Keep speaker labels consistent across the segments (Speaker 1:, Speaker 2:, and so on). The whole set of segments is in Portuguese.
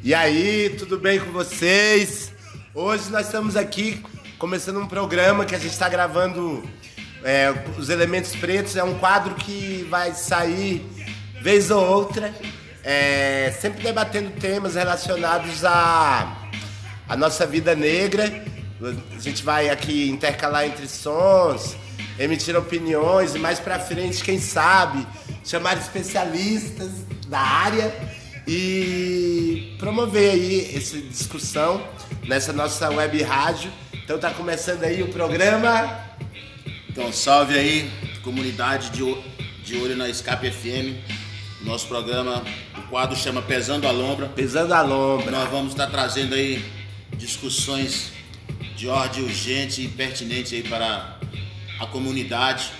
Speaker 1: E aí, tudo bem com vocês? Hoje nós estamos aqui começando um programa que a gente está gravando é, Os Elementos Pretos. É um quadro que vai sair vez ou outra, é, sempre debatendo temas relacionados à, à nossa vida negra. A gente vai aqui intercalar entre sons, emitir opiniões e mais pra frente, quem sabe, chamar especialistas da área e promover aí essa discussão nessa nossa web rádio. Então tá começando aí o programa.
Speaker 2: Então salve aí, comunidade de, de olho na Escape FM. Nosso programa, o quadro chama Pesando a Lombra.
Speaker 1: Pesando a Lombra.
Speaker 2: Nós vamos estar trazendo aí discussões de ordem urgente e pertinente aí para a comunidade.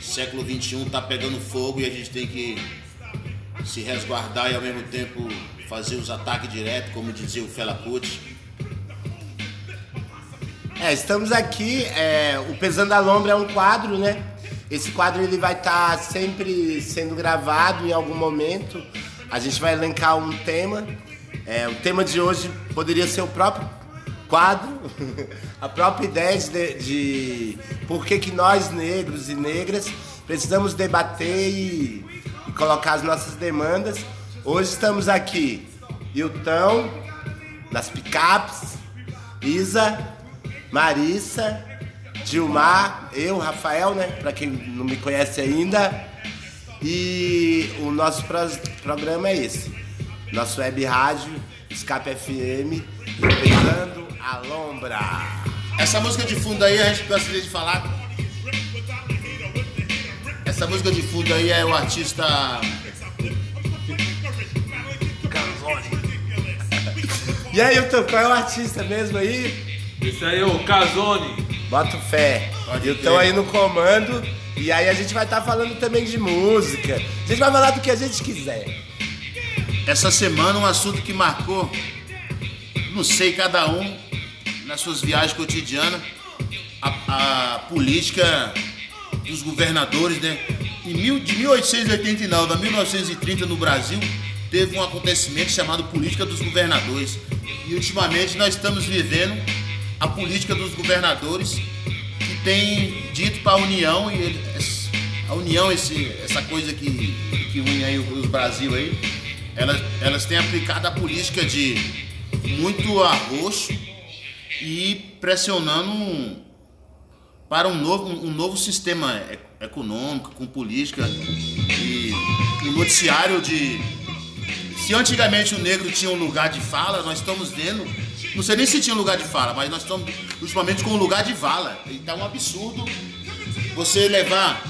Speaker 2: Século XXI está pegando fogo e a gente tem que se resguardar e ao mesmo tempo fazer os ataques diretos, como dizia o Fela Kuti.
Speaker 1: É, estamos aqui, é, o Pesando a Lombra é um quadro, né? Esse quadro ele vai estar tá sempre sendo gravado em algum momento. A gente vai elencar um tema. É, o tema de hoje poderia ser o próprio quadro, a própria ideia de, de por que, que nós negros e negras precisamos debater e, e colocar as nossas demandas. Hoje estamos aqui, Hilton, nas picapes, Isa, Marissa, Dilmar, eu, Rafael, né? Para quem não me conhece ainda. E o nosso pro programa é esse. Nosso web rádio, Escape FM, pegando a lombra.
Speaker 2: Essa música de fundo aí a gente gostaria de falar. Essa música de fundo aí é o artista.
Speaker 1: E aí, qual é o artista mesmo aí?
Speaker 3: Esse aí é o Casone.
Speaker 1: Bota fé. Então aí no comando. E aí a gente vai estar tá falando também de música. A gente vai falar do que a gente quiser.
Speaker 2: Essa semana um assunto que marcou, não sei, cada um nas suas viagens cotidianas, a, a política dos governadores, né? Em mil, de 1889 a 1930 no Brasil, teve um acontecimento chamado Política dos Governadores. E ultimamente nós estamos vivendo a política dos governadores que tem dito para a União e ele, a União esse, essa coisa que, que une aí os Brasil aí elas, elas têm aplicado a política de muito arroxo e pressionando para um novo, um novo sistema econômico, com política e um noticiário de. Se antigamente o negro tinha um lugar de fala, nós estamos vendo não sei nem se tinha lugar de fala, mas nós estamos ultimamente com um lugar de vala. Então é um absurdo você levar.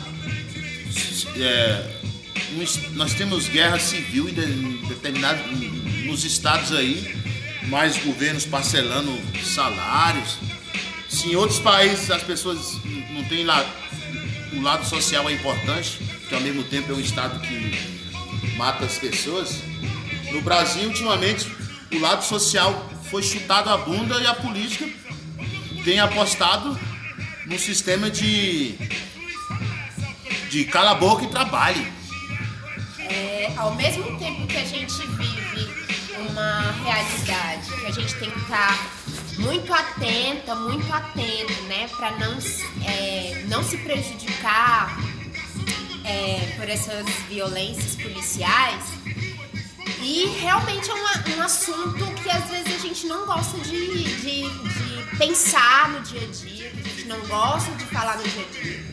Speaker 2: É, nós temos guerra civil em determinados nos estados aí, mais governos parcelando salários. Se em outros países as pessoas não têm lá o lado social é importante, que ao mesmo tempo é um estado que mata as pessoas. No Brasil, ultimamente, o lado social foi chutado a bunda e a política tem apostado no sistema de de cala a boca e trabalhe.
Speaker 4: É, ao mesmo tempo que a gente vive uma realidade que a gente tem que estar muito atenta, muito atento, né, para não, é, não se prejudicar é, por essas violências policiais e realmente é um, um assunto que às vezes a gente não gosta de, de, de pensar no dia a dia, que a gente não gosta de falar no dia a dia.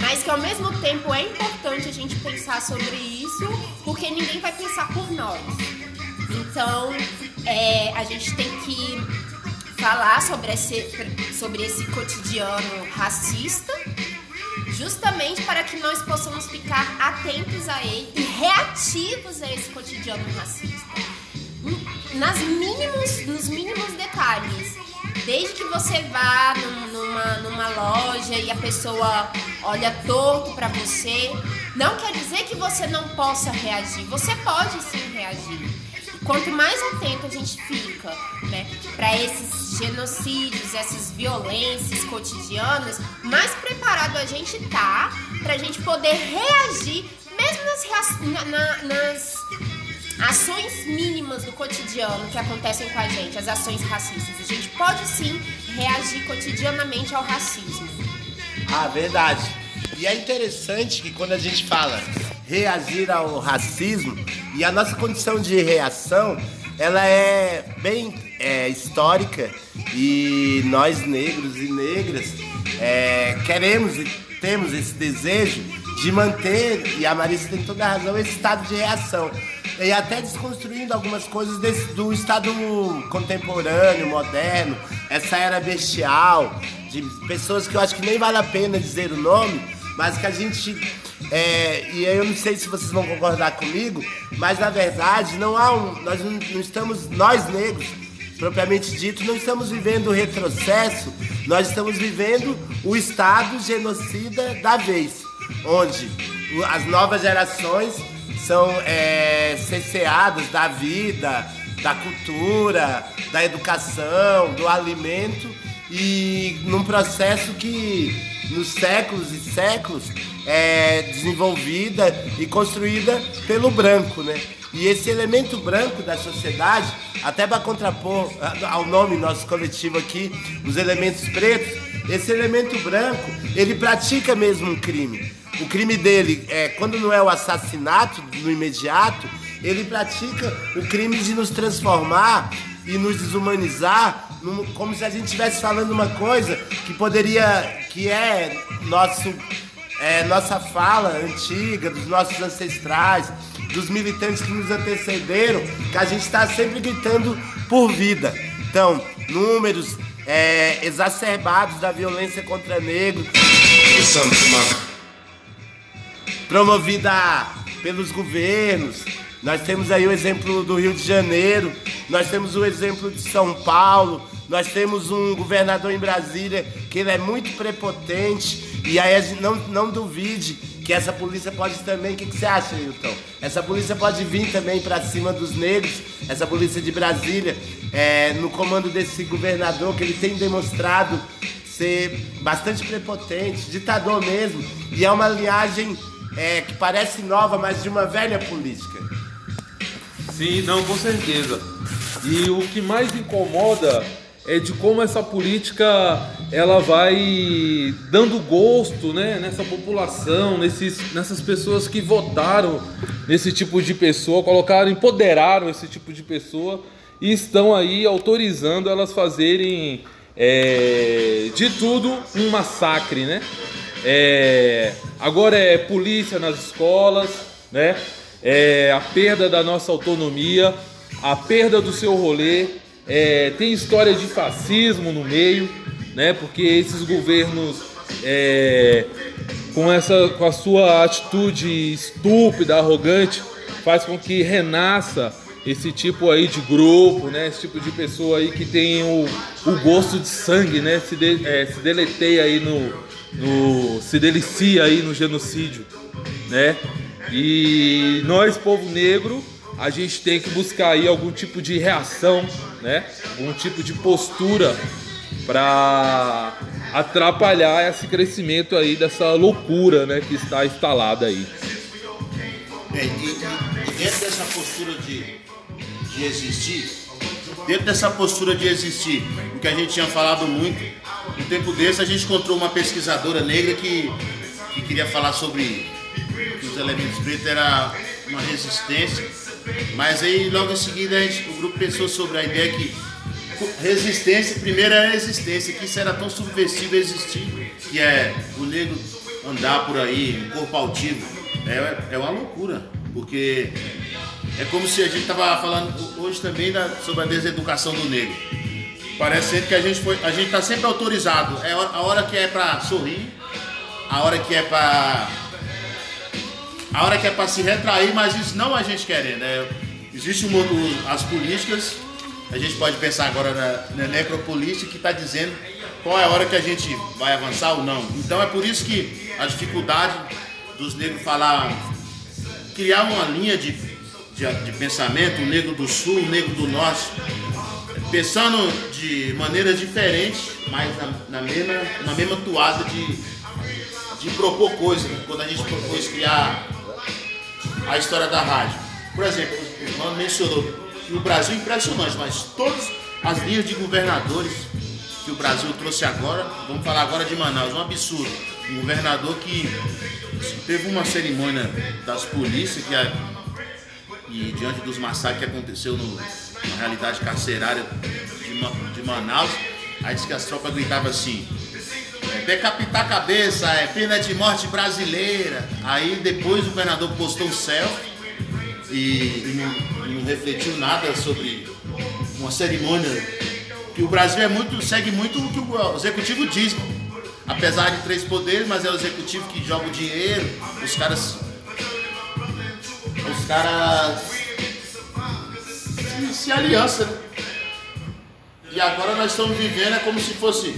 Speaker 4: Mas que ao mesmo tempo é importante a gente pensar sobre isso, porque ninguém vai pensar por nós. Então, é, a gente tem que falar sobre esse, sobre esse cotidiano racista justamente para que nós possamos ficar atentos a ele e reativos a esse cotidiano racista. Nas mínimos, nos mínimos detalhes. Desde que você vá numa, numa loja e a pessoa olha torto para você, não quer dizer que você não possa reagir. Você pode sim reagir. Quanto mais atento a gente fica, né, para esses genocídios, essas violências cotidianas, mais preparado a gente tá para a gente poder reagir, mesmo nas, na, nas ações mínimas do cotidiano que acontecem com a gente, as ações racistas. A gente pode sim reagir cotidianamente ao racismo.
Speaker 1: Ah, verdade. E é interessante que quando a gente fala reagir ao racismo e a nossa condição de reação, ela é bem é, histórica e nós negros e negras é, queremos e temos esse desejo de manter, e a Marisa tem toda a razão, esse estado de reação. E até desconstruindo algumas coisas desse, do estado contemporâneo, moderno, essa era bestial, de pessoas que eu acho que nem vale a pena dizer o nome, mas que a gente. É, e eu não sei se vocês vão concordar comigo, mas na verdade não há um. Nós não, não estamos, nós negros, propriamente dito, não estamos vivendo o retrocesso, nós estamos vivendo o estado genocida da vez, onde as novas gerações são é, cerceadas da vida, da cultura, da educação, do alimento e num processo que nos séculos e séculos é desenvolvida e construída pelo branco, né? E esse elemento branco da sociedade, até para contrapor ao nome nosso coletivo aqui, os elementos pretos, esse elemento branco, ele pratica mesmo um crime. O crime dele, é, quando não é o assassinato no imediato, ele pratica o crime de nos transformar e nos desumanizar, como se a gente estivesse falando uma coisa que poderia, que é nosso, é, nossa fala antiga, dos nossos ancestrais, dos militantes que nos antecederam, que a gente está sempre gritando por vida. Então, números é, exacerbados da violência contra negros promovida pelos governos. Nós temos aí o exemplo do Rio de Janeiro, nós temos o exemplo de São Paulo, nós temos um governador em Brasília que ele é muito prepotente e aí não, não duvide que essa polícia pode também. O que, que você acha, Hilton? Essa polícia pode vir também para cima dos negros, essa polícia de Brasília, é, no comando desse governador que ele tem demonstrado ser bastante prepotente, ditador mesmo, e é uma linhagem é, que parece nova, mas de uma velha política.
Speaker 3: Sim, não, com certeza. E o que mais incomoda é de como essa política ela vai dando gosto né, nessa população, nesses, nessas pessoas que votaram nesse tipo de pessoa, colocaram, empoderaram esse tipo de pessoa e estão aí autorizando elas fazerem é, de tudo um massacre, né? É, agora é polícia nas escolas, né? É, a perda da nossa autonomia, a perda do seu rolê. É, tem história de fascismo no meio, né? Porque esses governos é, com essa com a sua atitude estúpida, arrogante, faz com que renasça esse tipo aí de grupo, né? Esse tipo de pessoa aí que tem o, o gosto de sangue, né? Se, de, é, se deleteia aí no, no, se delicia aí no genocídio, né? E nós, povo negro, a gente tem que buscar aí algum tipo de reação, né? Algum tipo de postura para atrapalhar esse crescimento aí dessa loucura, né, que está instalada aí.
Speaker 2: É, e, e, dentro dessa postura de, de existir, dentro dessa postura de existir, o que a gente tinha falado muito, um tempo desse a gente encontrou uma pesquisadora negra que, que queria falar sobre os elementos pretos era uma resistência, mas aí logo em seguida gente, o grupo pensou sobre a ideia que resistência, primeiro era a existência, que isso era tão subversivo existir, que é o negro andar por aí, um corpo altivo, é, é uma loucura, porque é como se a gente estava falando hoje também da, sobre a deseducação do negro. Parece sempre que a gente foi, a gente está sempre autorizado. É a hora que é para sorrir, a hora que é para a hora que é para se retrair, mas isso não a gente querendo. Né? Existe um outro, as políticas. A gente pode pensar agora na, na necropolítica que está dizendo qual é a hora que a gente vai avançar ou não. Então é por isso que a dificuldade dos negros falar, criar uma linha de, de, de pensamento, o negro do sul, o negro do norte, pensando de maneiras diferentes, mas na, na, mesma, na mesma toada de, de propor coisas. Quando a gente propôs criar a história da rádio. Por exemplo, o Mano mencionou, E o Brasil é impressionante, mas todas as linhas de governadores que o Brasil trouxe agora, vamos falar agora de Manaus, um absurdo. Um governador que teve uma cerimônia das polícias que a, e diante dos massacres que aconteceu no, na realidade carcerária de, de Manaus, aí disse que as tropas gritavam assim, é, decapitar a cabeça, é pena de morte brasileira. Aí depois o governador postou um selfie e, e, não, não refletiu nada sobre uma cerimônia que o Brasil é muito, segue muito o que o executivo diz. Apesar de três poderes, mas é o executivo que joga o dinheiro, os caras. Os caras se, se aliançam, né? E agora nós estamos vivendo é como se fosse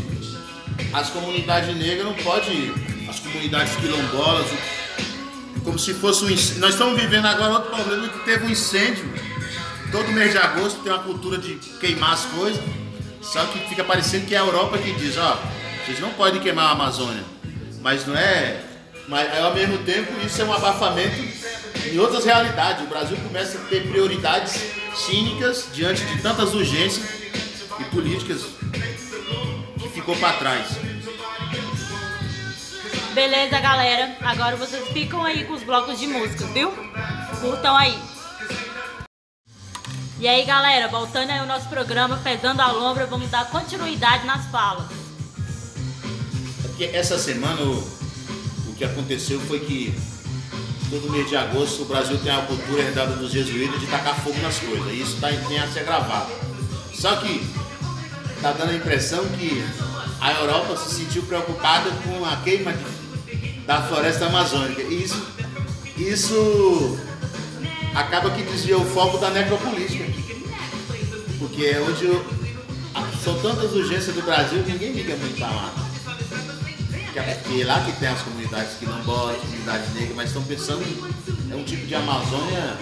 Speaker 2: as comunidades negras não pode, as comunidades quilombolas, como se fosse um incêndio. Nós estamos vivendo agora outro problema que teve um incêndio. Todo mês de agosto tem uma cultura de queimar as coisas. Só que fica parecendo que é a Europa que diz, ó, vocês não podem queimar a Amazônia. Mas não é. Mas ao mesmo tempo isso é um abafamento em outras realidades. O Brasil começa a ter prioridades cínicas diante de tantas urgências e políticas que ficou para trás.
Speaker 5: Beleza, galera. Agora vocês ficam aí com os blocos de música, viu? Curtam aí. E aí, galera, voltando aí o nosso programa Pesando a Lombra, vamos dar continuidade nas falas.
Speaker 2: Porque essa semana o, o que aconteceu foi que todo mês de agosto o Brasil tem a cultura herdada dos jesuítas de tacar fogo nas coisas. E isso tá, tem a ser gravado. Só que tá dando a impressão que a Europa se sentiu preocupada com a queima de, da floresta amazônica. E isso, isso acaba que desvia o foco da necropolítica. Porque é onde eu, são tantas urgências do Brasil que ninguém liga muito pra lá. Porque é lá que tem as comunidades quilombolas, comunidades negras, mas estão pensando em é um tipo de Amazônia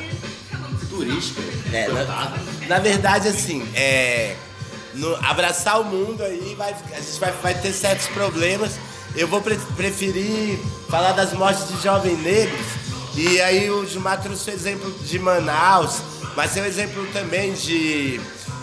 Speaker 2: turística.
Speaker 1: É, na, na, verdade, assim, é, no, abraçar o mundo aí, vai, a gente vai, vai ter certos problemas. Eu vou pre preferir falar das mortes de jovens negros. E aí o Gilmar trouxe o exemplo de Manaus, mas tem o exemplo também de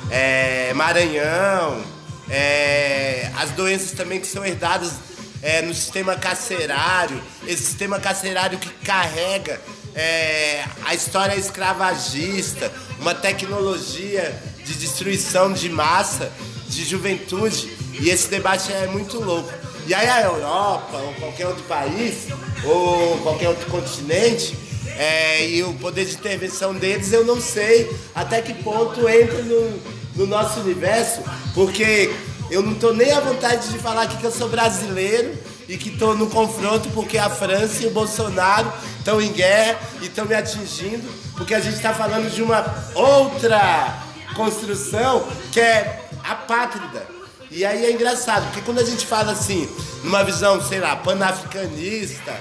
Speaker 1: é, Maranhão, é, as doenças também que são herdadas é, no sistema carcerário, esse sistema carcerário que carrega é, a história escravagista, uma tecnologia de destruição de massa, de juventude, e esse debate é muito louco. E aí a Europa, ou qualquer outro país, ou qualquer outro continente, é, e o poder de intervenção deles, eu não sei até que ponto entra no, no nosso universo, porque eu não estou nem à vontade de falar aqui que eu sou brasileiro e que estou no confronto porque a França e o Bolsonaro estão em guerra e estão me atingindo, porque a gente está falando de uma outra construção que é apátrida. E aí é engraçado, porque quando a gente fala assim, numa visão, sei lá, panafricanista,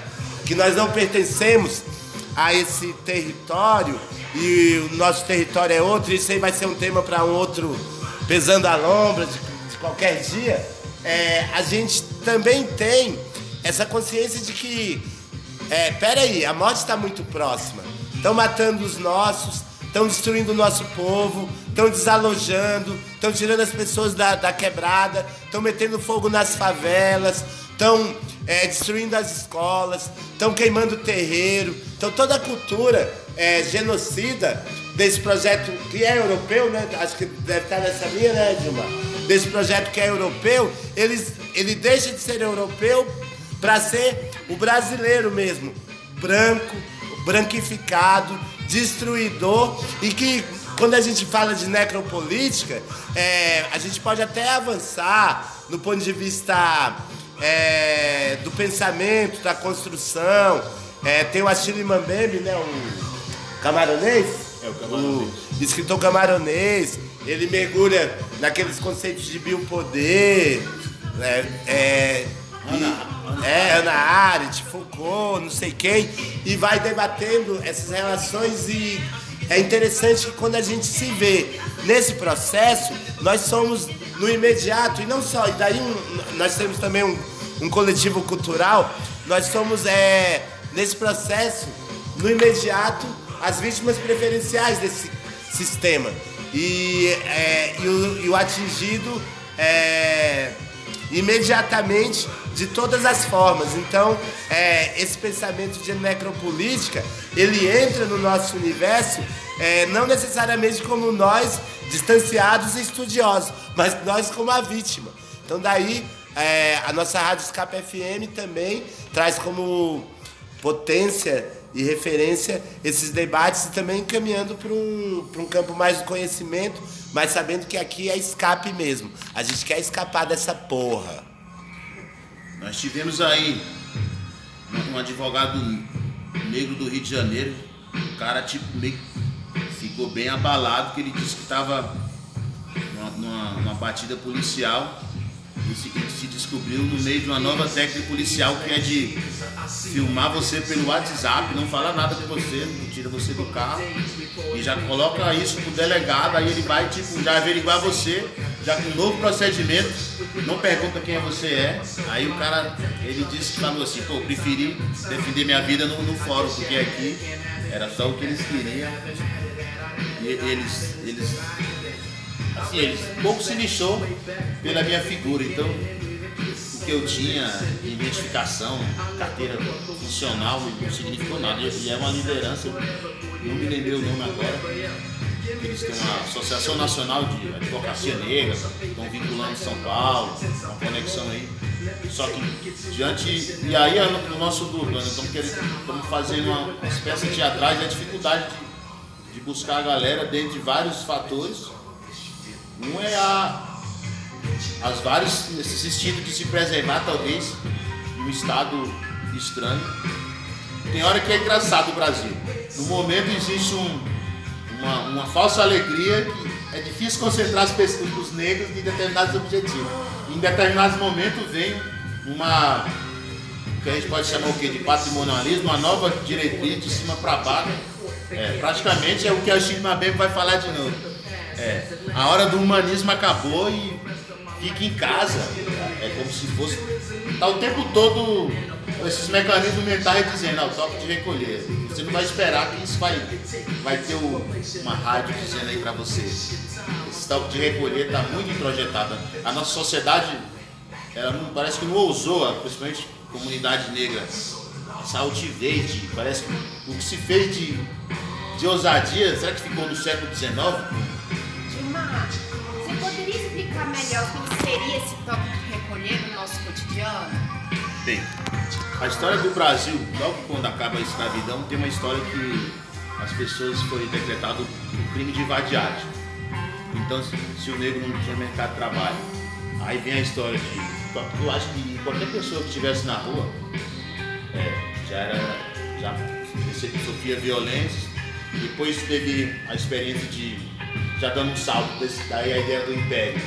Speaker 1: que nós não pertencemos a esse território e o nosso território é outro, isso aí vai ser um tema para um outro pesando a lombra de, de qualquer dia. É, a gente também tem essa consciência de que, é, peraí, a morte está muito próxima. Estão matando os nossos, estão destruindo o nosso povo, estão desalojando, estão tirando as pessoas da, da quebrada, estão metendo fogo nas favelas, estão é, destruindo as escolas, estão queimando o terreiro. Então toda a cultura é, genocida desse projeto que é europeu, né? Acho que deve estar nessa linha, né, Dilma? Desse projeto que é europeu, eles, ele deixa de ser europeu para ser o brasileiro mesmo, branco, branquificado, destruidor e que quando a gente fala de necropolítica, é, a gente pode até avançar no ponto de vista é, do pensamento, da construção. É, tem o Achille Mambembe, né, um camaronês,
Speaker 2: é, o, camaronês.
Speaker 1: o escritor camaronês, ele mergulha naqueles conceitos de biopoder, né, é,
Speaker 2: Ana,
Speaker 1: é, Ana Arendt, Foucault, não sei quem, e vai debatendo essas relações e é interessante que quando a gente se vê nesse processo, nós somos no imediato, e não só, e daí um, nós temos também um, um, coletivo cultural, nós somos é, nesse processo, no imediato, as vítimas preferenciais desse sistema. E, é, e, o, e o atingido é, imediatamente de todas as formas. Então, é, esse pensamento de necropolítica, ele entra no nosso universo é, não necessariamente como nós, distanciados e estudiosos, mas nós como a vítima. Então daí é, a nossa Rádio Escape FM também traz como potência e referência esses debates e também caminhando para um, um campo mais do conhecimento, mas sabendo que aqui é escape mesmo. A gente quer escapar dessa porra.
Speaker 2: Nós tivemos aí um advogado negro do Rio de Janeiro, o cara tipo meio ficou bem abalado, que ele disse que estava numa, numa, numa, batida policial se, descobriu no meio de uma nova técnica policial que é de filmar você pelo WhatsApp, não fala nada com você, tira você do carro e já coloca isso pro delegado, aí ele vai tipo, já averiguar você, já com um novo procedimento, não pergunta quem você é, aí o cara, ele disse que falou assim, pô, preferi defender minha vida no, no fórum, porque aqui era só o que eles queriam eles, eles, assim, eles pouco se lixou pela minha figura, então o que eu tinha de identificação, carteira funcional, não significou nada. E é uma liderança, não me lembrei o nome agora, eles têm uma Associação Nacional de Advocacia Negra, estão vinculando São Paulo, uma conexão aí. Só que diante. E aí no nosso grupo, nós estamos, estamos fazendo uma, uma espécie de atrás da dificuldade de de buscar a galera dentre vários fatores. Um é a, as vários, esse instinto de se preservar, talvez, em um estado estranho. Tem hora que é engraçado o Brasil. No momento existe um, uma, uma falsa alegria que é difícil concentrar as pessoas, os negros em determinados objetivos. Em determinados momentos vem uma que a gente pode chamar o quê? De patrimonialismo, uma nova diretriz de cima para baixo é, praticamente é o que a Chico Mabembe vai falar de novo. É, a hora do humanismo acabou e fica em casa. É como se fosse. Tá o tempo todo esses mecanismos mentais dizendo, ah, o toque de recolher. Você não vai esperar que isso vai, vai ter uma rádio dizendo aí pra você. Esse toque de recolher tá muito introjetado. A nossa sociedade, ela não, parece que não ousou, principalmente a comunidade negra, essa altivez de, parece que o que se fez de de ousadia, será que ficou no século XIX?
Speaker 4: Gilmar, você poderia explicar melhor o que seria esse toque de recolher no nosso cotidiano?
Speaker 2: Bem, a história do Brasil, logo quando acaba a escravidão, tem uma história que as pessoas foi decretado o crime de vadiagem. Então, se, se o negro não tinha mercado de trabalho, aí vem a história de. Eu acho que qualquer pessoa que estivesse na rua é, já era. já sofria violência, depois teve a experiência de, já dando um salto, desse, daí a ideia do Império,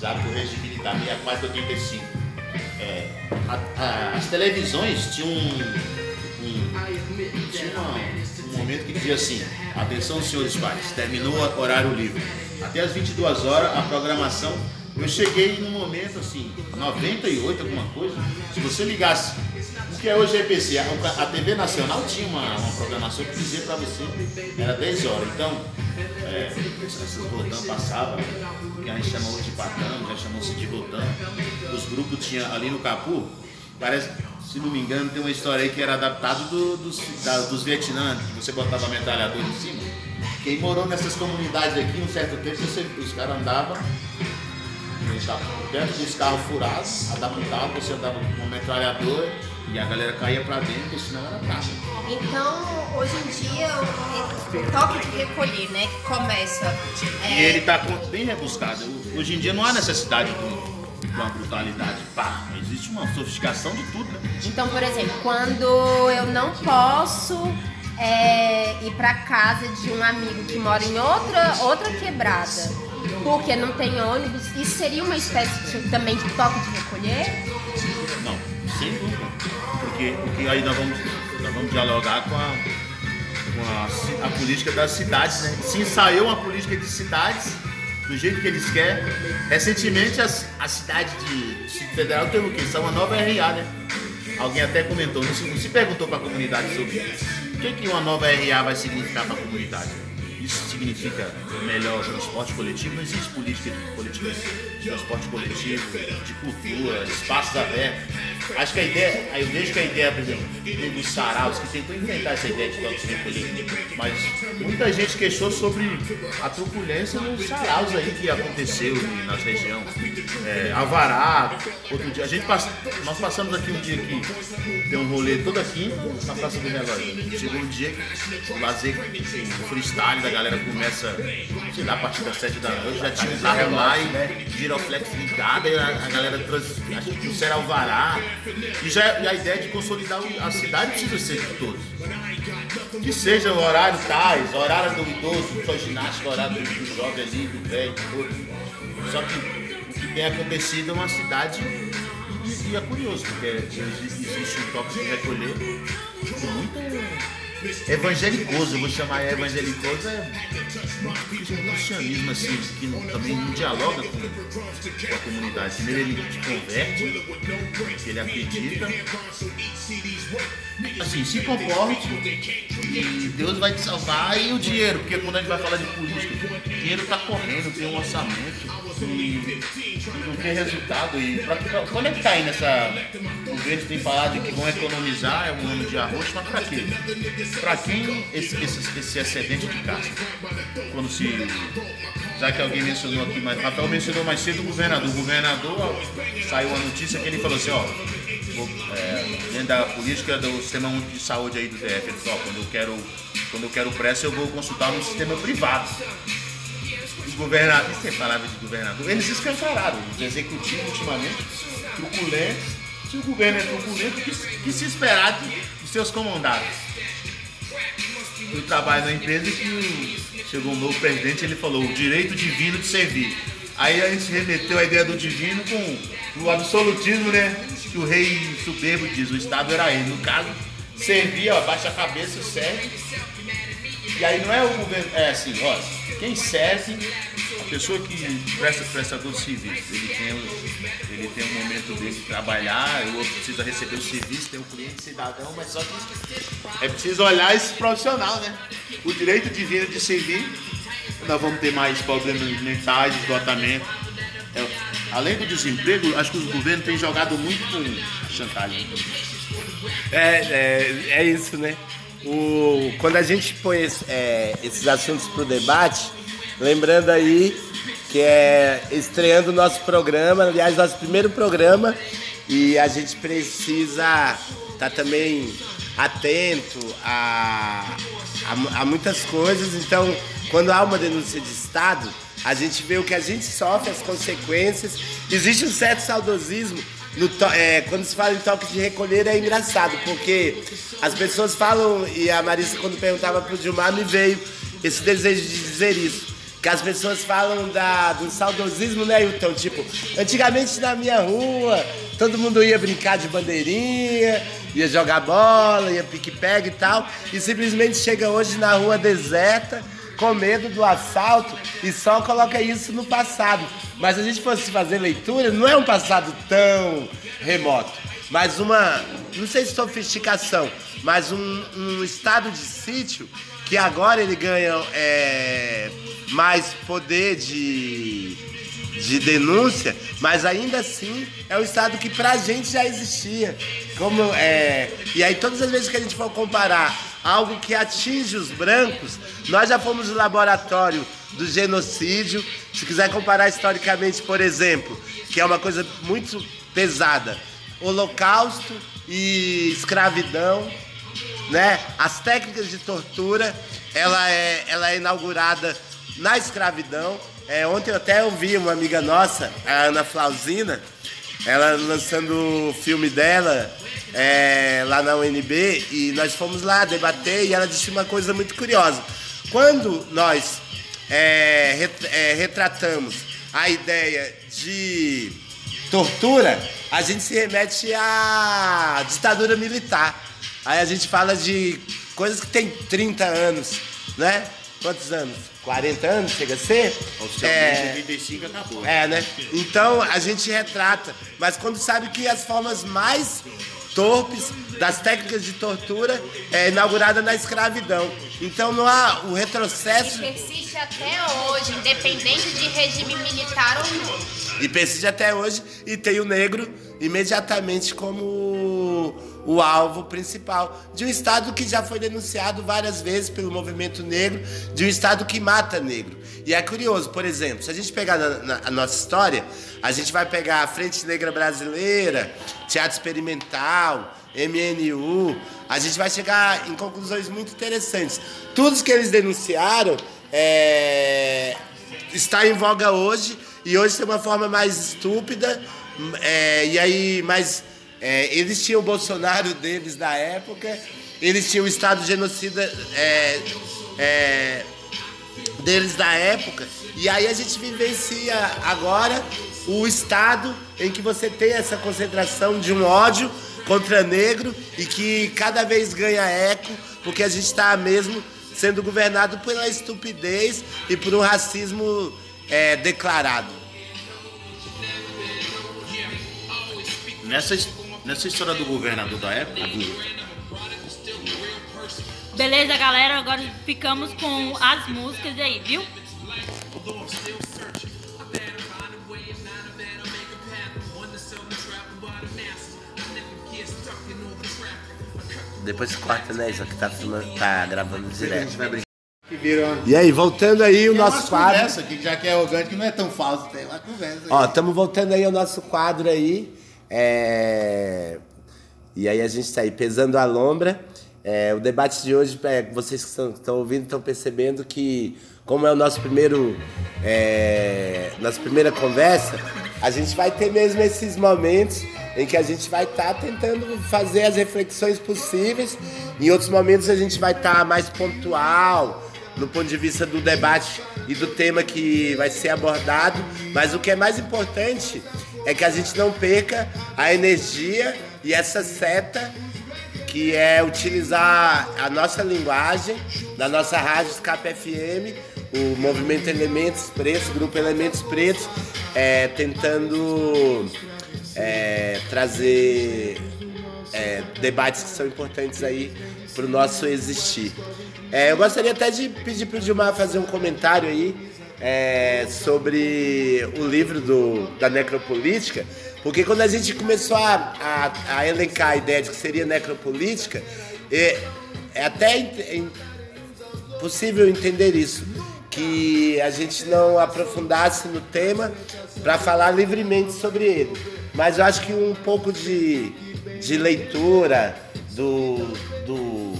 Speaker 2: já do regime militar, 64 85. É, a, a, as televisões tinham um, um, tinha uma, um momento que dizia assim: atenção, senhores pais, terminou o horário livre. Até as 22 horas a programação. Eu cheguei num momento assim, 98, alguma coisa. Se você ligasse porque hoje é EPC, a, a TV Nacional tinha uma, uma programação que dizia para você, era 10 horas. Então, é, esses botão passavam, que a gente chamou de patão, já chamou-se de botão. Os grupos tinham ali no Capu, parece, se não me engano, tem uma história aí que era adaptado do, dos, da, dos Vietnã, que você botava metralhador em cima. Quem morou nessas comunidades aqui um certo tempo, você, os caras andavam dentro dos carros furados, adaptado, você andava com uma metralhadora e a galera caía pra dentro, porque senão era praça.
Speaker 4: Então, hoje em dia, o, o toque de recolher, né, que começa.
Speaker 2: É... E ele tá bem rebuscado. Hoje em dia não há necessidade de uma brutalidade. Pá, existe uma sofisticação de tudo. Né?
Speaker 4: Então, por exemplo, quando eu não posso é, ir para casa de um amigo que mora em outra, outra quebrada, porque não tem ônibus, isso seria uma espécie de, também de toque de recolher?
Speaker 2: Não, sem dúvida. Porque, porque aí nós vamos, nós vamos dialogar com a, com a, a política das cidades, né? Se ensaiou uma política de cidades do jeito que eles querem. Recentemente as, a cidade de Distrito Federal teve o quê? São uma nova RA, né? Alguém até comentou, não se, não se perguntou para a comunidade sobre isso. O que, que uma nova RA vai significar para a comunidade? Isso significa melhor transporte coletivo, não existe política coletiva de transporte coletivo, de cultura, espaços abertos. Acho que a ideia, eu vejo que a ideia, por exemplo, dos saraus, que tentou inventar essa ideia de toque de recolher, mas muita gente queixou sobre a truculência nos saraus aí que aconteceu nas regiões. É, Avará, outro dia, a gente passa, nós passamos aqui um dia que deu um rolê todo aqui na Praça do Relógio. Chegou um dia o lazer, o freestyle da galera começa, sei lá, a partir das 7 da noite, já tinha um carro lá e giroflex ligado, a, a galera trans, acho que trouxeram alvará. E, já, e a ideia de consolidar o- a cidade precisa ser de todos. Que seja o horário tais, horário do idoso, só ginástica, horário do, jovem ali, do velho, do todo. Só que o que tem acontecido é uma cidade e, é curioso, porque existe, um toque de recolher com muito evangelicoso, eu vou chamar evangelicoso, é um cristianismo assim, que não- também não dialoga com, com a comunidade. Primeiro ele te converte, ele acredita, assim, se comporte e Deus vai te salvar e o dinheiro, porque quando a gente vai falar de política, o dinheiro está correndo, tem um orçamento e não tem resultado. E pra, pra, quando é que tá aí nessa. O governo tem falado que vão economizar é um ano de arroz, mas para quê? Para quem esse, esse, esse excedente de casca? Quando se. Já que alguém mencionou aqui, mas Rafael mencionou mais cedo o governador. O governador saiu a notícia que ele falou assim, ó, é, dentro da política do sistema único de saúde aí do DF, ele falou, ó, quando eu quero, quando eu quero pressa eu vou consultar no sistema privado. Os governadores, é palavra de governador, eles escancararam, os executivos ultimamente, truculentos, se o governo é truculento, que, que se esperar de seus comandados. Eu trabalho na empresa que chegou um novo presidente ele falou o direito divino de servir. Aí a gente remeteu a ideia do divino com o absolutismo, né? Que o rei soberbo diz, o Estado era ele. No caso, servir, ó, baixa a cabeça, serve. E aí não é o governo, é assim, ó, quem serve, a pessoa que presta prestador de serviço, ele tem, o- ele tem um momento dele de trabalhar, o outro precisa receber o serviço, tem o cliente cidadão, mas só que é preciso olhar esse profissional, né? O direito divino de servir, nós vamos ter mais problemas mentais, esgotamento. É, além do desemprego, acho que os governos têm jogado muito com chantagem.
Speaker 1: É, é, é isso, né? O, quando a gente põe é, esses assuntos para o debate, lembrando aí que é estreando o nosso programa, aliás, nosso primeiro programa, e a gente precisa estar também atento a, a, a muitas coisas. Então, quando há uma denúncia de Estado, a gente vê o que a gente sofre, as consequências. Existe um certo saudosismo é, quando se fala em toque de recolher é engraçado, porque as pessoas falam, e a Marissa quando perguntava pro Gilmar me veio esse desejo de dizer isso. Que as pessoas falam da, do saudosismo, né, Hilton? Tipo, antigamente na minha rua, todo mundo ia brincar de bandeirinha, ia jogar bola, ia pique-pega e tal, e simplesmente chega hoje na rua deserta, com medo do assalto e só coloca isso no passado. Mas se a gente fosse fazer leitura, não é um passado tão remoto, mas uma, não sei se sofisticação, mas um, um estado de sítio que agora ele ganha é, mais poder de, de denúncia, mas ainda assim é um estado que pra gente já existia. Como, é, e aí todas as vezes que a gente for comparar algo que atinge os brancos, nós já fomos no laboratório do genocídio. Se quiser comparar historicamente, por exemplo, que é uma coisa muito pesada, holocausto e escravidão, né? As técnicas de tortura, ela é, ela é inaugurada na escravidão. É, ontem eu até ouvi uma amiga nossa, a Ana Flausina, ela lançando o filme dela é, lá na UNB e nós fomos lá debater e ela disse uma coisa muito curiosa. Quando nós é, é, retratamos a ideia de tortura, a gente se remete à ditadura militar. Aí a gente fala de coisas que tem 30 anos, né? Quantos anos? 40 anos chega a ser?
Speaker 2: Oficialmente,
Speaker 1: É,
Speaker 2: 85 acabou.
Speaker 1: é, né? Então a gente retrata, mas quando sabe que as formas mais torpes, das técnicas de tortura é, inaugurada na escravidão. Então não há o retrocesso.
Speaker 4: E persiste até hoje, independente de regime militar ou não.
Speaker 1: E persiste até hoje e tem o negro imediatamente como o alvo principal de um Estado que já foi denunciado várias vezes pelo movimento negro, de um Estado que mata negro. E é curioso, por exemplo, se a gente pegar na, na, a nossa história, a gente vai pegar a Frente Negra Brasileira, Teatro Experimental, MNU, a gente vai chegar em conclusões muito interessantes. Tudo que eles denunciaram é, está em voga hoje e hoje tem uma forma mais estúpida é, e aí mais é, eles tinham o Bolsonaro deles da época, eles tinham o Estado genocida é, é, deles da época, e aí a gente vivencia agora o Estado em que você tem essa concentração de um ódio contra negro e que cada vez ganha eco, porque a gente está mesmo sendo governado pela estupidez e por um racismo é, declarado.
Speaker 2: Nessa, nessa história do governador da época,
Speaker 5: Beleza, galera? Agora ficamos com as músicas aí, viu?
Speaker 1: Depois corta, né? Isso aqui tá, filmando, tá gravando direto.
Speaker 2: gente vai brincar. Que viram.
Speaker 1: E aí, voltando aí o
Speaker 2: Tem
Speaker 1: nosso quadro.
Speaker 2: conversa que já que é que não é tão falso, tem uma conversa. aí.
Speaker 1: Ó, estamos voltando aí ao nosso quadro aí. É... E aí a gente está aí pesando a lombra. É, o debate de hoje, é, vocês que estão, ouvindo estão percebendo que, como é o nosso primeiro, é, nossa primeira conversa, a gente vai ter mesmo esses momentos em que a gente vai estar tentando fazer as reflexões possíveis. Em outros momentos a gente vai estar mais pontual, no ponto de vista do debate e do tema que vai ser abordado, mas o que é mais importante é que a gente não perca a energia e essa seta que é utilizar a nossa linguagem da nossa rádio Escape FM, o movimento Elementos Pretos, grupo Elementos Pretos, é, tentando é, trazer é, debates que são importantes aí para o nosso existir. É, eu gostaria até de pedir para o Dilmar fazer um comentário aí é, sobre o livro do, da necropolítica, porque quando a gente começou a, a, a elencar a ideia de que seria necropolítica, é, é até in- in- possível entender isso, que a gente não aprofundasse no tema para falar livremente sobre ele. Mas eu acho que um pouco de, de leitura do, do,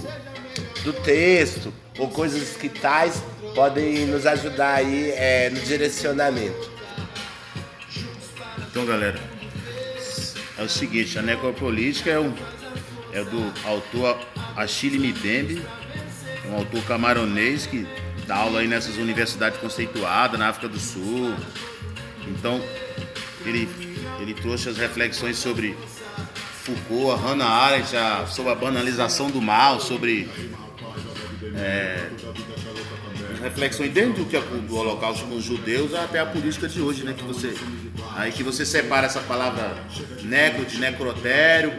Speaker 1: do texto ou coisas que tais podem nos ajudar aí é, no direcionamento.
Speaker 2: Então, galera, é o seguinte, a necropolítica é, um, é do autor Achille Mbembe, um autor camaronês que dá aula aí nessas universidades conceituadas na África do Sul. Então, ele, ele trouxe as reflexões sobre Foucault, a Hannah Arendt, a- sobre a banalização do mal, sobre é, reflexões dentro do, que do Holocausto com os judeus até a política de hoje, né? Que você, aí que você separa essa palavra necro de necrotério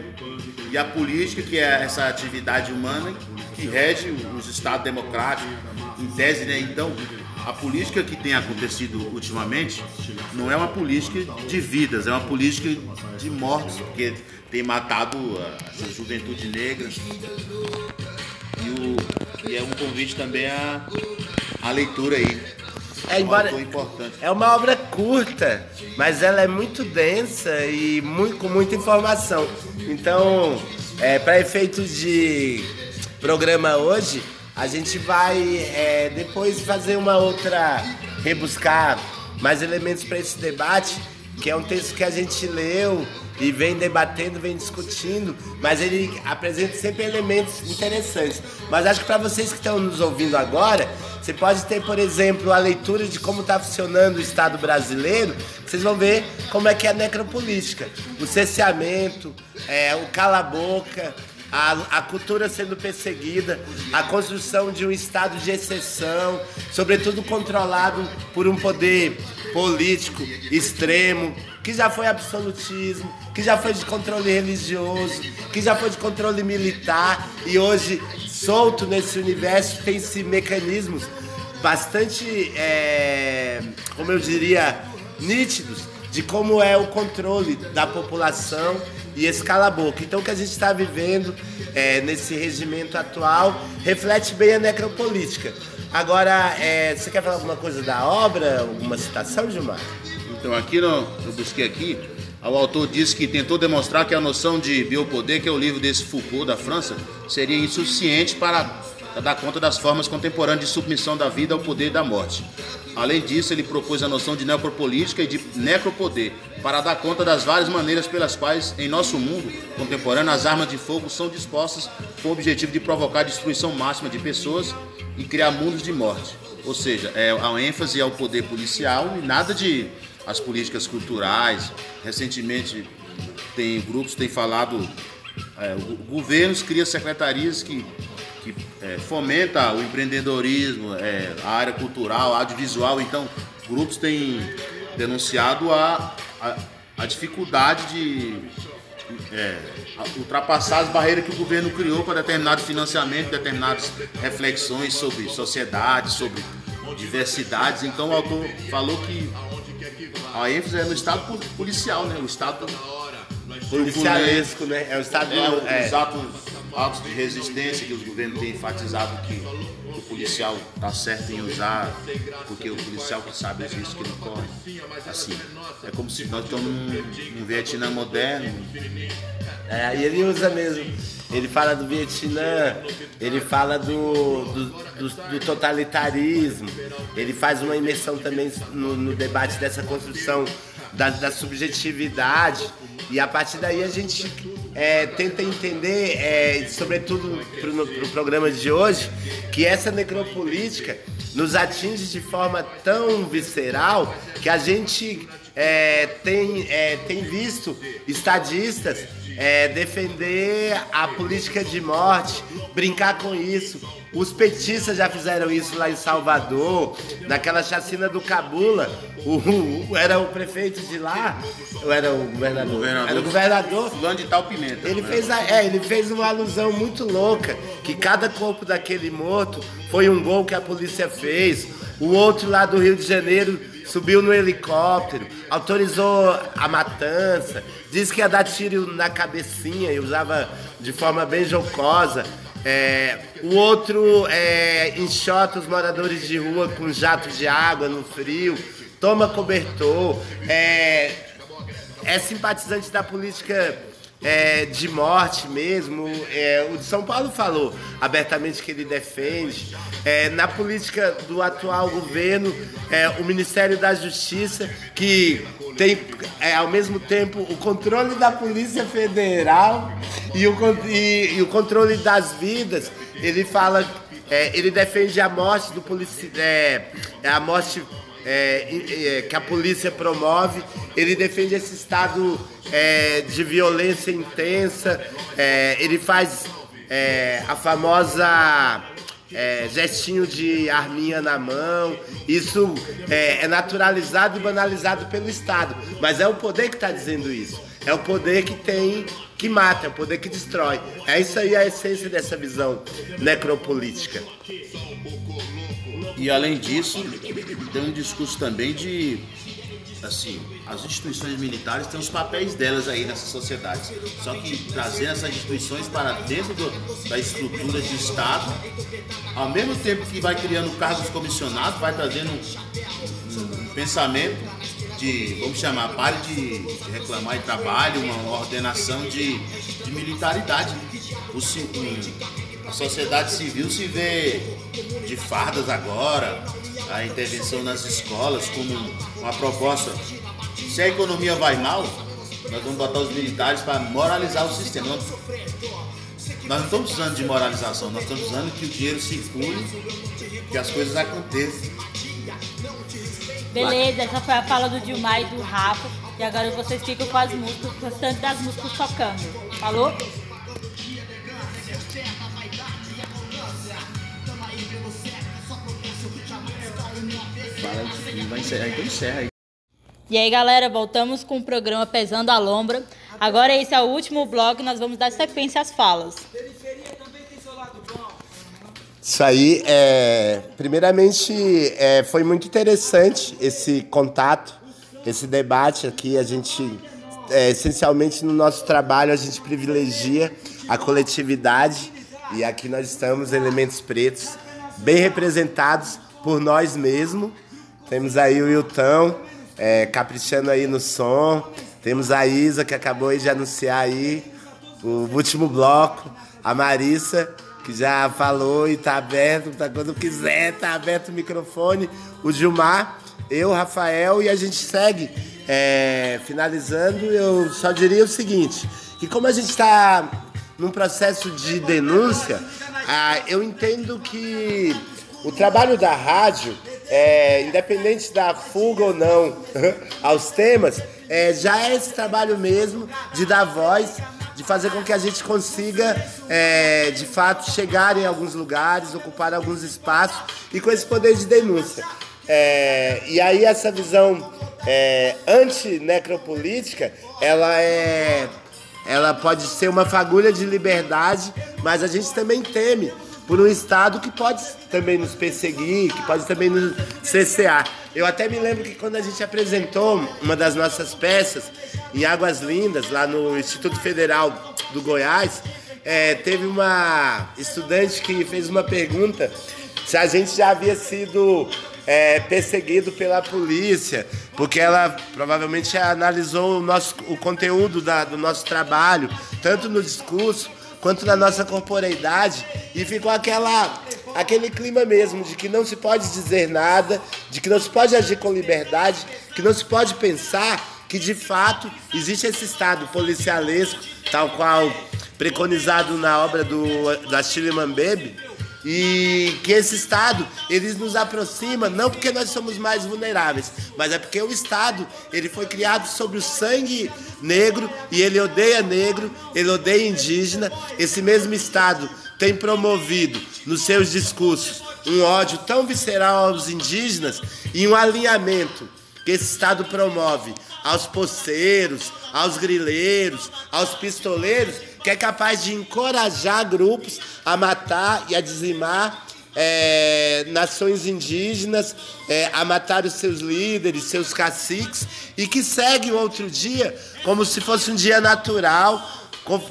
Speaker 2: e a política, que é essa atividade humana que rege os estados democráticos, em tese, né? Então, a política que tem acontecido ultimamente não é uma política de vidas, é uma política de mortes, porque tem matado a, juventude negra. E, o- e é um convite também à, à leitura aí.
Speaker 1: É, embora-. É uma obra curta, mas ela é muito densa e muito, com muita informação. Então, para efeitos de programa hoje, a gente vai é, depois fazer uma outra, rebuscar mais elementos para esse debate, que é um texto que a gente leu e vem debatendo, vem discutindo, mas ele apresenta sempre elementos interessantes. Mas acho que para vocês que estão nos ouvindo agora, você pode ter, por exemplo, a leitura de como está funcionando o Estado brasileiro, vocês vão ver como é que é a necropolítica, o cerceamento, é, o cala-boca, a, a cultura sendo perseguida, a construção de um estado de exceção, sobretudo controlado por um poder político extremo, que já foi absolutismo, que já foi de controle religioso, que já foi de controle militar e hoje solto nesse universo tem esse mecanismos bastante, é, como eu diria, nítidos de como é o controle da população e esse cala-boca. Então, o que a gente está vivendo é, nesse regimento atual reflete bem a necropolítica. Agora, é, você quer falar alguma coisa da obra, alguma citação, Gilmar?
Speaker 2: Então, aqui no, eu busquei aqui, o autor disse que tentou demonstrar que a noção de biopoder, que é o livro desse Foucault da França, seria insuficiente para dar conta das formas contemporâneas de submissão da vida ao poder da morte. Além disso, ele propôs a noção de necropolítica e de necropoder, para dar conta das várias maneiras pelas quais, em nosso mundo contemporâneo, as armas de fogo são dispostas com o objetivo de provocar a destruição máxima de pessoas e criar mundos de morte. Ou seja, é a ênfase ao poder policial e nada de as políticas culturais. Recentemente, tem grupos têm falado, é, governos criam secretarias que que é, fomenta o empreendedorismo, é, a área cultural, audiovisual. Então, grupos têm denunciado a, a, a dificuldade de é, ultrapassar as barreiras que o governo criou para determinado financiamento, determinadas reflexões sobre sociedade, sobre diversidades. Então, o autor falou que a ênfase é no Estado policial, né? O Estado
Speaker 1: policialesco, né? É o Estado.
Speaker 2: É, é. Atos de resistência que os governos têm enfatizado que o policial está certo em usar, porque o policial que sabe os riscos que ele corre. Assim, é como se nós estamos num, num Vietnã moderno.
Speaker 1: É, e ele usa mesmo. Ele fala do Vietnã, ele fala do, do, do, do totalitarismo, ele faz uma imersão também no, no debate dessa construção da, da subjetividade. E a partir daí a gente é, tenta entender, é, sobretudo para o pro programa de hoje, que essa necropolítica nos atinge de forma tão visceral que a gente é, tem, é, tem visto estadistas é, defender a política de morte, brincar com isso. Os petistas já fizeram isso lá em Salvador, naquela chacina do Cabula. O, o, era o prefeito de lá, ou era o governador? governador era o governador.
Speaker 2: Fulano de tal pimenta.
Speaker 1: Ele fez, a, é, ele fez uma alusão muito louca, que cada corpo daquele morto foi um gol que a polícia fez. O outro lá do Rio de Janeiro subiu no helicóptero, autorizou a matança, disse que ia dar tiro na cabecinha e usava de forma bem jocosa. É, o outro é, enxota os moradores de rua com jato de água no frio, toma cobertor, é, é simpatizante da política é, de morte mesmo. É, o de São Paulo falou abertamente que ele defende. É, na política do atual governo, é, o Ministério da Justiça, que tem é, ao mesmo tempo o controle da Polícia Federal e o, e, e o controle das vidas. Ele fala, é, ele defende a morte do polici, é, a morte que a polícia promove. Ele defende esse estado é, de violência intensa. ele faz a famosa é, gestinho de arminha na mão. Isso é, é, naturalizado e banalizado pelo Estado. Mas é o poder que está dizendo isso. É o poder que tem, que mata, é o poder que destrói. É isso aí a essência dessa visão necropolítica.
Speaker 2: E além disso, tem um discurso também de assim, as instituições militares têm os papéis delas aí nessa sociedade. Só que trazer essas instituições para dentro do, da estrutura de Estado, ao mesmo tempo que vai criando cargos comissionados, vai trazendo um, um pensamento de, vamos chamar, pare de, de, reclamar e trabalho, uma ordenação de, de militaridade. O, a sociedade civil se vê de fardas agora, a intervenção nas escolas como uma proposta. Se a economia vai mal, nós vamos botar os militares para moralizar o sistema. Nós não estamos precisando de moralização, nós estamos precisando que o dinheiro circule, que as coisas aconteçam.
Speaker 5: Beleza, essa foi a fala do Dilmar e do Rafa. E agora vocês ficam com as músicas, o restante das músicas tocando. Falou?
Speaker 2: Fala, vai encerrar, então encerra aí.
Speaker 5: E aí, galera, voltamos com o programa Pesando a Lombra. Agora esse é o último bloco e nós vamos dar sequência às falas.
Speaker 1: Isso aí, é, primeiramente, é, foi muito interessante esse contato, esse debate aqui. A gente, é, essencialmente no nosso trabalho, a gente privilegia a coletividade e aqui nós estamos, elementos pretos, bem representados por nós mesmos. Temos aí o Wilton, é, caprichando aí no som. Temos a Isa, que acabou de anunciar aí o último bloco. A Marissa, que já falou e tá aberto, tá quando quiser, tá aberto o microfone. O Gilmar, eu, Rafael, e a gente segue. É, finalizando, eu só diria o seguinte, que como a gente está num processo de denúncia, ah, eu entendo que o trabalho da rádio, é, independente da fuga ou não aos temas, é, já é esse trabalho mesmo de dar voz, de fazer com que a gente consiga, é, de fato, chegar em alguns lugares, ocupar alguns espaços e com esse poder de denúncia. É, e aí essa visão é, anti-necropolítica, ela é ela pode ser uma fagulha de liberdade, mas a gente também teme por um Estado que pode também nos perseguir, que pode também nos cessear. Eu até me lembro que quando a gente apresentou uma das nossas peças em Águas Lindas, lá no Instituto Federal do Goiás, é, teve uma estudante que fez uma pergunta se a gente já havia sido é, perseguido pela polícia, porque ela provavelmente analisou o, nosso, o conteúdo da, do nosso trabalho, tanto no discurso quanto na nossa corporeidade, e ficou aquela, aquele clima mesmo de que não se pode dizer nada, de que não se pode agir com liberdade, que não se pode pensar que de fato existe esse estado policialesco, tal qual preconizado na obra do, da Achille Mbembe, e que esse Estado, ele nos aproxima, não porque nós somos mais vulneráveis, mas é porque o Estado, ele foi criado sobre o sangue negro e ele odeia negro, ele odeia indígena. Esse mesmo Estado tem promovido nos seus discursos um ódio tão visceral aos indígenas e um alinhamento que esse Estado promove aos poceiros, aos grileiros, aos pistoleiros, que é capaz de encorajar grupos a matar e a dizimar é, nações indígenas, é, a matar os seus líderes, seus caciques, e que segue o outro dia como se fosse um dia natural.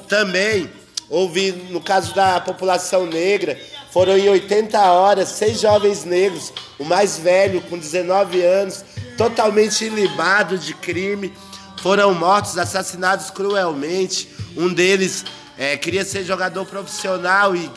Speaker 1: Também houve, no caso da população negra, foram em 80 horas seis jovens negros, o mais velho, com 19 anos, totalmente ilibado de crime, foram mortos, assassinados cruelmente. Um deles é, queria ser jogador profissional e,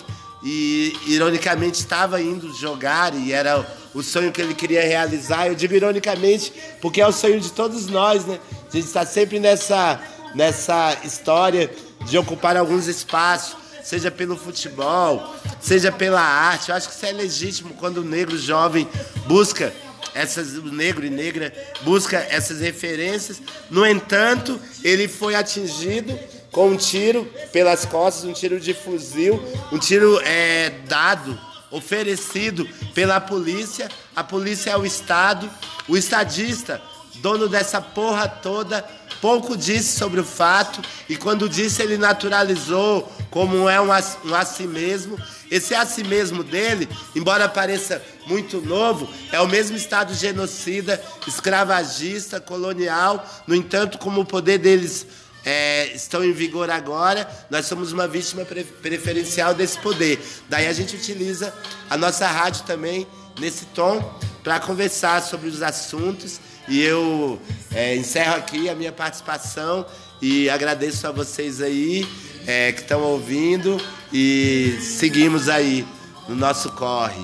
Speaker 1: e, ironicamente, estava indo jogar e era o sonho que ele queria realizar. Eu digo ironicamente porque é o sonho de todos nós, né? A gente está sempre nessa, nessa história de ocupar alguns espaços, seja pelo futebol, seja pela arte. Eu acho que isso é legítimo quando o negro jovem busca essas, o negro e negra busca essas referências. No entanto, ele foi atingido com um tiro pelas costas, um tiro de fuzil, um tiro é, dado, oferecido pela polícia. A polícia é o Estado, o estadista, dono dessa porra toda, pouco disse sobre o fato e quando disse ele naturalizou como é um, um a si mesmo. Esse a si mesmo dele, embora pareça muito novo, é o mesmo Estado genocida, escravagista, colonial. No entanto, como o poder deles é, estão em vigor agora, nós somos uma vítima preferencial desse poder. Daí a gente utiliza a nossa rádio também nesse tom para conversar sobre os assuntos e eu é, encerro aqui a minha participação e agradeço a vocês aí é, que estão ouvindo e seguimos aí no nosso corre.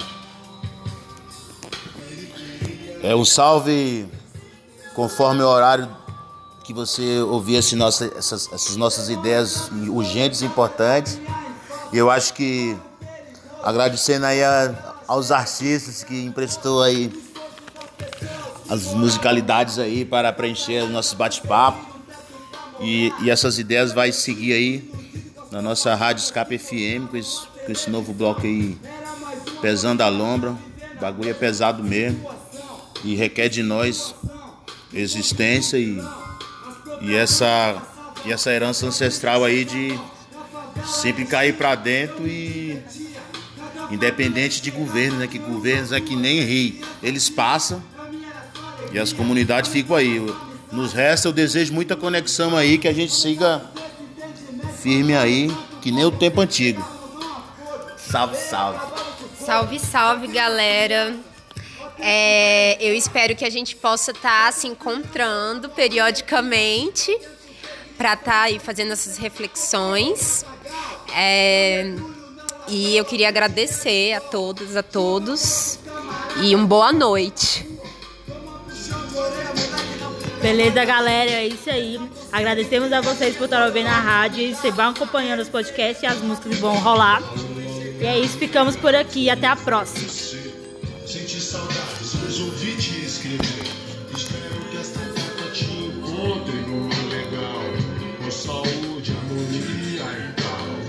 Speaker 2: É um salve conforme o horário que você ouvisse nossa, essas, essas nossas ideias urgentes e importantes. Eu acho que agradecendo aí a, aos artistas que emprestou aí as musicalidades aí para preencher os nossos bate-papo. E, e, essas ideias vai seguir aí na nossa Rádio Escape FM com esse, com esse novo bloco aí pesando a lombra. O bagulho é pesado mesmo e requer de nós existência e, e, essa, e essa herança ancestral aí de sempre cair para dentro e independente de governo, né? Que governos é que nem rei, eles passam e as comunidades ficam aí. Nos resta, eu desejo muita conexão aí, que a gente siga firme aí, que nem o tempo antigo. Salve, salve.
Speaker 4: Salve, salve, galera. É, eu espero que a gente possa estar tá se encontrando periodicamente para estar tá aí fazendo essas reflexões. É, e eu queria agradecer a todas, a todos e uma boa noite.
Speaker 5: Beleza, galera? É isso aí. Agradecemos a vocês por estar ouvindo a rádio. E vocês vão acompanhando os podcasts e as músicas vão rolar. E é isso, ficamos por aqui. Até a próxima. Saudades, resolvi te escrever. Espero que esta carta te encontre